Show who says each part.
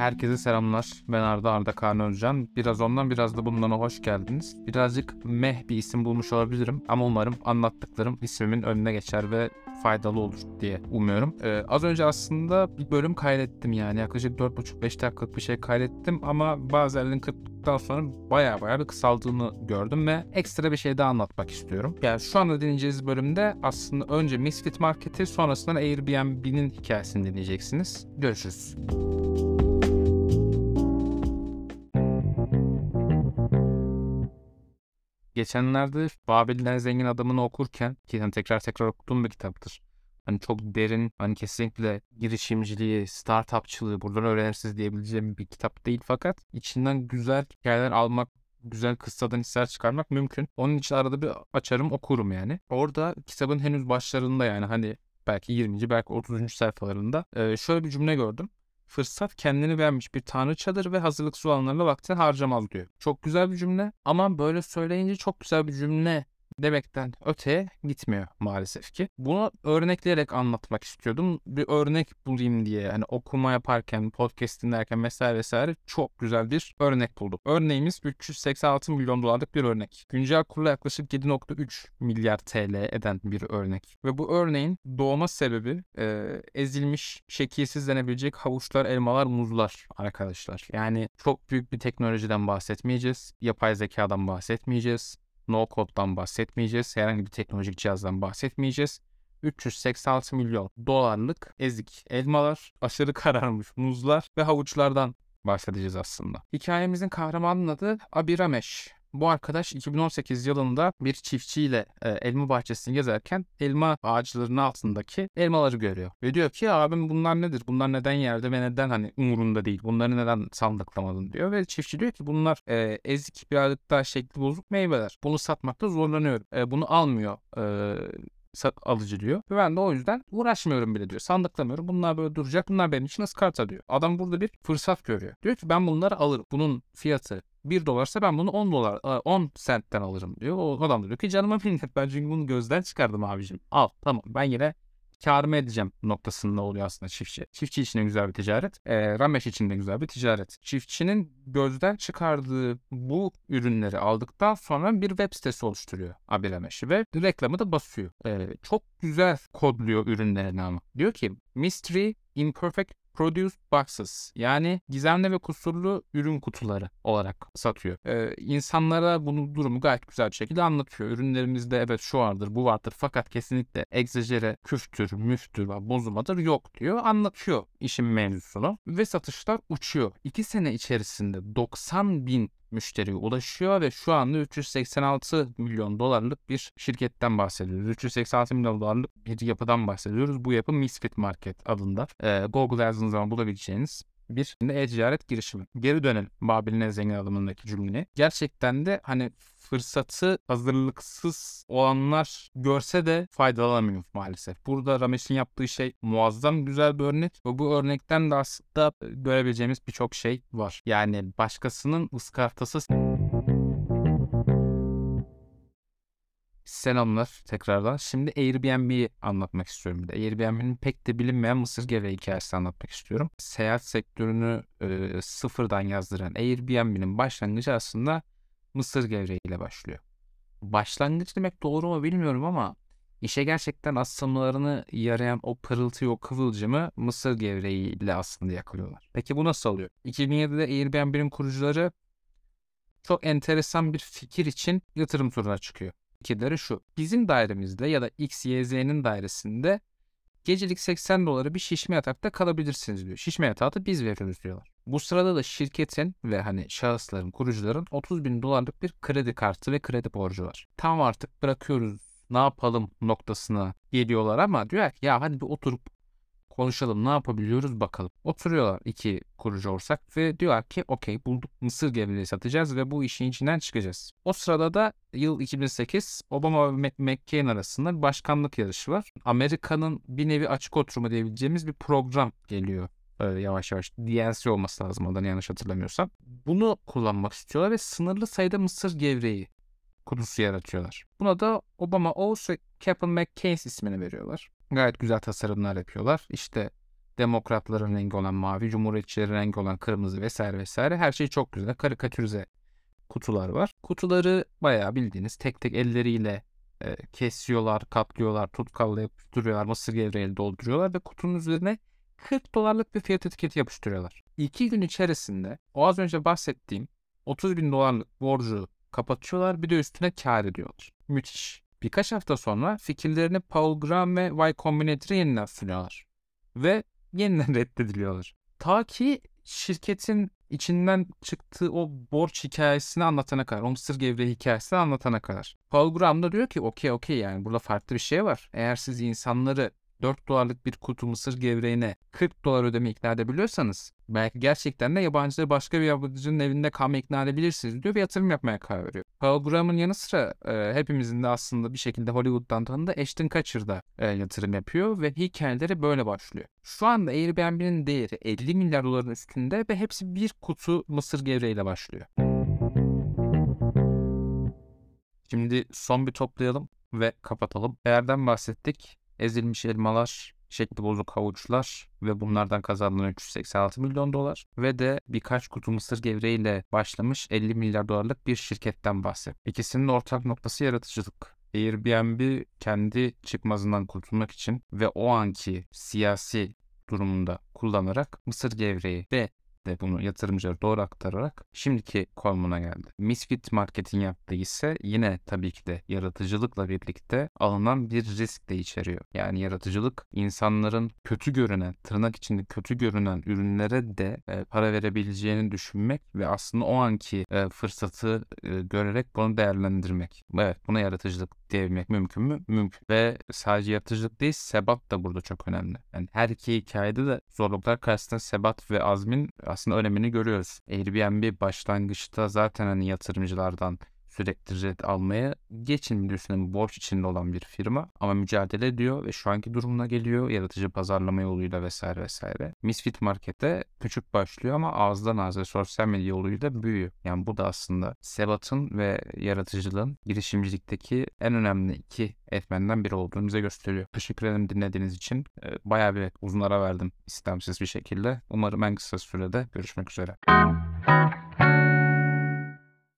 Speaker 1: Herkese selamlar. Ben Arda Arda Kaan Özcan. Biraz ondan biraz da bundan hoş geldiniz. Birazcık meh bir isim bulmuş olabilirim ama umarım anlattıklarım ismimin önüne geçer ve faydalı olur diye umuyorum. Ee, az önce aslında bir bölüm kaydettim yani yaklaşık 4,5-5 dakikalık bir şey kaydettim ama bazı yerlerin kırptıktan sonra baya baya bir kısaldığını gördüm ve ekstra bir şey daha anlatmak istiyorum. Yani şu anda dinleyeceğiniz bölümde aslında önce Misfit Market'i sonrasında Airbnb'nin hikayesini dinleyeceksiniz. Görüşürüz. Geçenlerde Babil'in en zengin adamını okurken ki hani tekrar tekrar okuduğum bir kitaptır. Hani çok derin, hani kesinlikle girişimciliği, startupçılığı buradan öğrenirsiniz diyebileceğim bir kitap değil fakat içinden güzel hikayeler almak, güzel kıssadan hisler çıkarmak mümkün. Onun için arada bir açarım okurum yani. Orada kitabın henüz başlarında yani hani belki 20. belki 30. sayfalarında şöyle bir cümle gördüm fırsat kendini vermiş bir tanrıçadır ve hazırlıksız olanlarla vaktini harcamaz diyor. Çok güzel bir cümle ama böyle söyleyince çok güzel bir cümle demekten öteye gitmiyor maalesef ki. Bunu örnekleyerek anlatmak istiyordum. Bir örnek bulayım diye hani okuma yaparken, podcast dinlerken vesaire vesaire çok güzel bir örnek buldum. Örneğimiz 386 milyon dolarlık bir örnek. Güncel kurla yaklaşık 7.3 milyar TL eden bir örnek. Ve bu örneğin doğma sebebi e, ezilmiş, şekilsiz denebilecek havuçlar, elmalar, muzlar arkadaşlar. Yani çok büyük bir teknolojiden bahsetmeyeceğiz. Yapay zekadan bahsetmeyeceğiz no code'dan bahsetmeyeceğiz. Herhangi bir teknolojik cihazdan bahsetmeyeceğiz. 386 milyon dolarlık ezik elmalar, aşırı kararmış muzlar ve havuçlardan bahsedeceğiz aslında. Hikayemizin kahramanının adı Abiramesh. Bu arkadaş 2018 yılında bir çiftçiyle e, elma bahçesini gezerken elma ağaçlarının altındaki elmaları görüyor. Ve diyor ki abim bunlar nedir? Bunlar neden yerde ve neden hani umurunda değil? Bunları neden sandıklamadın diyor. Ve çiftçi diyor ki bunlar e, ezik birazcık daha şekli bozuk meyveler. Bunu satmakta zorlanıyorum. E, bunu almıyor e, alıcı diyor. Ve ben de o yüzden uğraşmıyorum bile diyor. Sandıklamıyorum. Bunlar böyle duracak. Bunlar benim için ıskarta diyor. Adam burada bir fırsat görüyor. Diyor ki ben bunları alırım. Bunun fiyatı 1 dolarsa ben bunu 10 dolar 10 sentten alırım diyor. O adam diyor ki canıma minnet ben çünkü bunu gözden çıkardım abicim. Al tamam ben yine karımı edeceğim noktasında oluyor aslında çiftçi. Çiftçi için de güzel bir ticaret. E, Ramesh için de güzel bir ticaret. Çiftçinin gözden çıkardığı bu ürünleri aldıktan sonra bir web sitesi oluşturuyor abi Ramesh ve reklamı da basıyor. E, çok güzel kodluyor ürünlerini ama. Diyor ki Mystery Imperfect Produce Boxes yani gizemli ve kusurlu ürün kutuları olarak satıyor. Ee, insanlara bunu durumu gayet güzel bir şekilde anlatıyor. Ürünlerimizde evet şu vardır bu vardır fakat kesinlikle egzajere küftür, müftür ve bozulmadır yok diyor. Anlatıyor işin mevzusunu ve satışlar uçuyor. 2 sene içerisinde 90 bin müşteriye ulaşıyor ve şu anda 386 milyon dolarlık bir şirketten bahsediyoruz. 386 milyon dolarlık bir yapıdan bahsediyoruz. Bu yapı Misfit Market adında. Ee, Google yazdığınız zaman bulabileceğiniz bir e-ticaret girişimi. Geri dönelim Babil'in en zengin adamındaki cümleye. Gerçekten de hani fırsatı hazırlıksız olanlar görse de faydalanamıyor maalesef. Burada Rames'in yaptığı şey muazzam güzel bir örnek ve bu örnekten de aslında görebileceğimiz birçok şey var. Yani başkasının ıskartası Selamlar tekrardan. Şimdi Airbnb'yi anlatmak istiyorum bir de. Airbnb'nin pek de bilinmeyen Mısır gevreği hikayesini anlatmak istiyorum. Seyahat sektörünü e, sıfırdan yazdıran Airbnb'nin başlangıcı aslında Mısır gevreği ile başlıyor. Başlangıç demek doğru mu bilmiyorum ama işe gerçekten asılmalarını yarayan o pırıltıyı, o kıvılcımı Mısır gevreği ile aslında yakalıyorlar. Peki bu nasıl oluyor? 2007'de Airbnb'nin kurucuları çok enteresan bir fikir için yatırım turuna çıkıyor fikirleri şu. Bizim dairemizde ya da X, Y, Z'nin dairesinde gecelik 80 dolara bir şişme yatakta kalabilirsiniz diyor. Şişme yatağı da biz veriyoruz diyorlar. Bu sırada da şirketin ve hani şahısların, kurucuların 30 bin dolarlık bir kredi kartı ve kredi borcu var. Tam artık bırakıyoruz ne yapalım noktasına geliyorlar ama diyor ki ya hadi bir oturup konuşalım ne yapabiliyoruz bakalım. Oturuyorlar iki kurucu orsak ve diyorlar ki okey bulduk mısır gevreği satacağız ve bu işin içinden çıkacağız. O sırada da yıl 2008 Obama ve McCain arasında başkanlık yarışı var. Amerika'nın bir nevi açık oturumu diyebileceğimiz bir program geliyor Öyle yavaş yavaş DNC olması lazım ondan yanlış hatırlamıyorsam. Bunu kullanmak istiyorlar ve sınırlı sayıda mısır gevreği kutusu yaratıyorlar. Buna da Obama Oğuz ve Captain McCain ismini veriyorlar. Gayet güzel tasarımlar yapıyorlar. İşte demokratların rengi olan mavi, cumhuriyetçilerin rengi olan kırmızı vesaire vesaire her şey çok güzel. Karikatürize kutular var. Kutuları bayağı bildiğiniz tek tek elleriyle e, kesiyorlar, katlıyorlar, tutkalla yapıştırıyorlar, mısır gevreğiyle dolduruyorlar ve kutunun üzerine 40 dolarlık bir fiyat etiketi yapıştırıyorlar. İki gün içerisinde o az önce bahsettiğim 30 bin dolarlık borcu kapatıyorlar bir de üstüne kar ediyorlar. Müthiş. Birkaç hafta sonra fikirlerini Paul Graham ve Y Combinator'a yeniden sunuyorlar. Ve yeniden reddediliyorlar. Ta ki şirketin içinden çıktığı o borç hikayesini anlatana kadar, o mısır gevreği hikayesini anlatana kadar. Paul Graham da diyor ki okey okey yani burada farklı bir şey var. Eğer siz insanları 4 dolarlık bir kutu mısır gevreğine 40 dolar ödeme ikna edebiliyorsanız belki gerçekten de yabancıları başka bir yabancının evinde kalma ikna edebilirsiniz diyor ve yatırım yapmaya karar veriyor. Paul Graham'ın yanı sıra e, hepimizin de aslında bir şekilde Hollywood'dan tanıdığı Ashton Kutcher'da e, yatırım yapıyor ve hikayeleri böyle başlıyor. Şu anda Airbnb'nin değeri 50 milyar doların üstünde ve hepsi bir kutu mısır gevreğiyle başlıyor. Şimdi son bir toplayalım ve kapatalım. Değerden bahsettik ezilmiş elmalar, şekli bozuk havuçlar ve bunlardan kazanılan 386 milyon dolar ve de birkaç kutu mısır gevreğiyle başlamış 50 milyar dolarlık bir şirketten bahset. İkisinin ortak noktası yaratıcılık. Airbnb kendi çıkmazından kurtulmak için ve o anki siyasi durumunda kullanarak mısır gevreği ve de bunu yatırımcılara doğru aktararak şimdiki konumuna geldi. Misfit Market'in yaptığı ise yine tabii ki de yaratıcılıkla birlikte alınan bir risk de içeriyor. Yani yaratıcılık insanların kötü görünen, tırnak içinde kötü görünen ürünlere de e, para verebileceğini düşünmek ve aslında o anki e, fırsatı e, görerek bunu değerlendirmek. Evet buna yaratıcılık diyebilmek mümkün mü? Mümkün. Ve sadece yaratıcılık değil sebat da burada çok önemli. Yani her iki hikayede de zorluklar karşısında sebat ve azmin aslında önemini görüyoruz. Airbnb başlangıçta zaten hani yatırımcılardan sürekli ücret almaya geçin düşünün borç içinde olan bir firma ama mücadele ediyor ve şu anki durumuna geliyor yaratıcı pazarlama yoluyla vesaire vesaire. Misfit Market'te küçük başlıyor ama ağızdan ağza sosyal medya yoluyla büyüyor. Yani bu da aslında Sebat'ın ve yaratıcılığın girişimcilikteki en önemli iki etmenden biri olduğunu bize gösteriyor. Teşekkür ederim dinlediğiniz için. Bayağı bir uzun ara verdim istemsiz bir şekilde. Umarım en kısa sürede görüşmek üzere.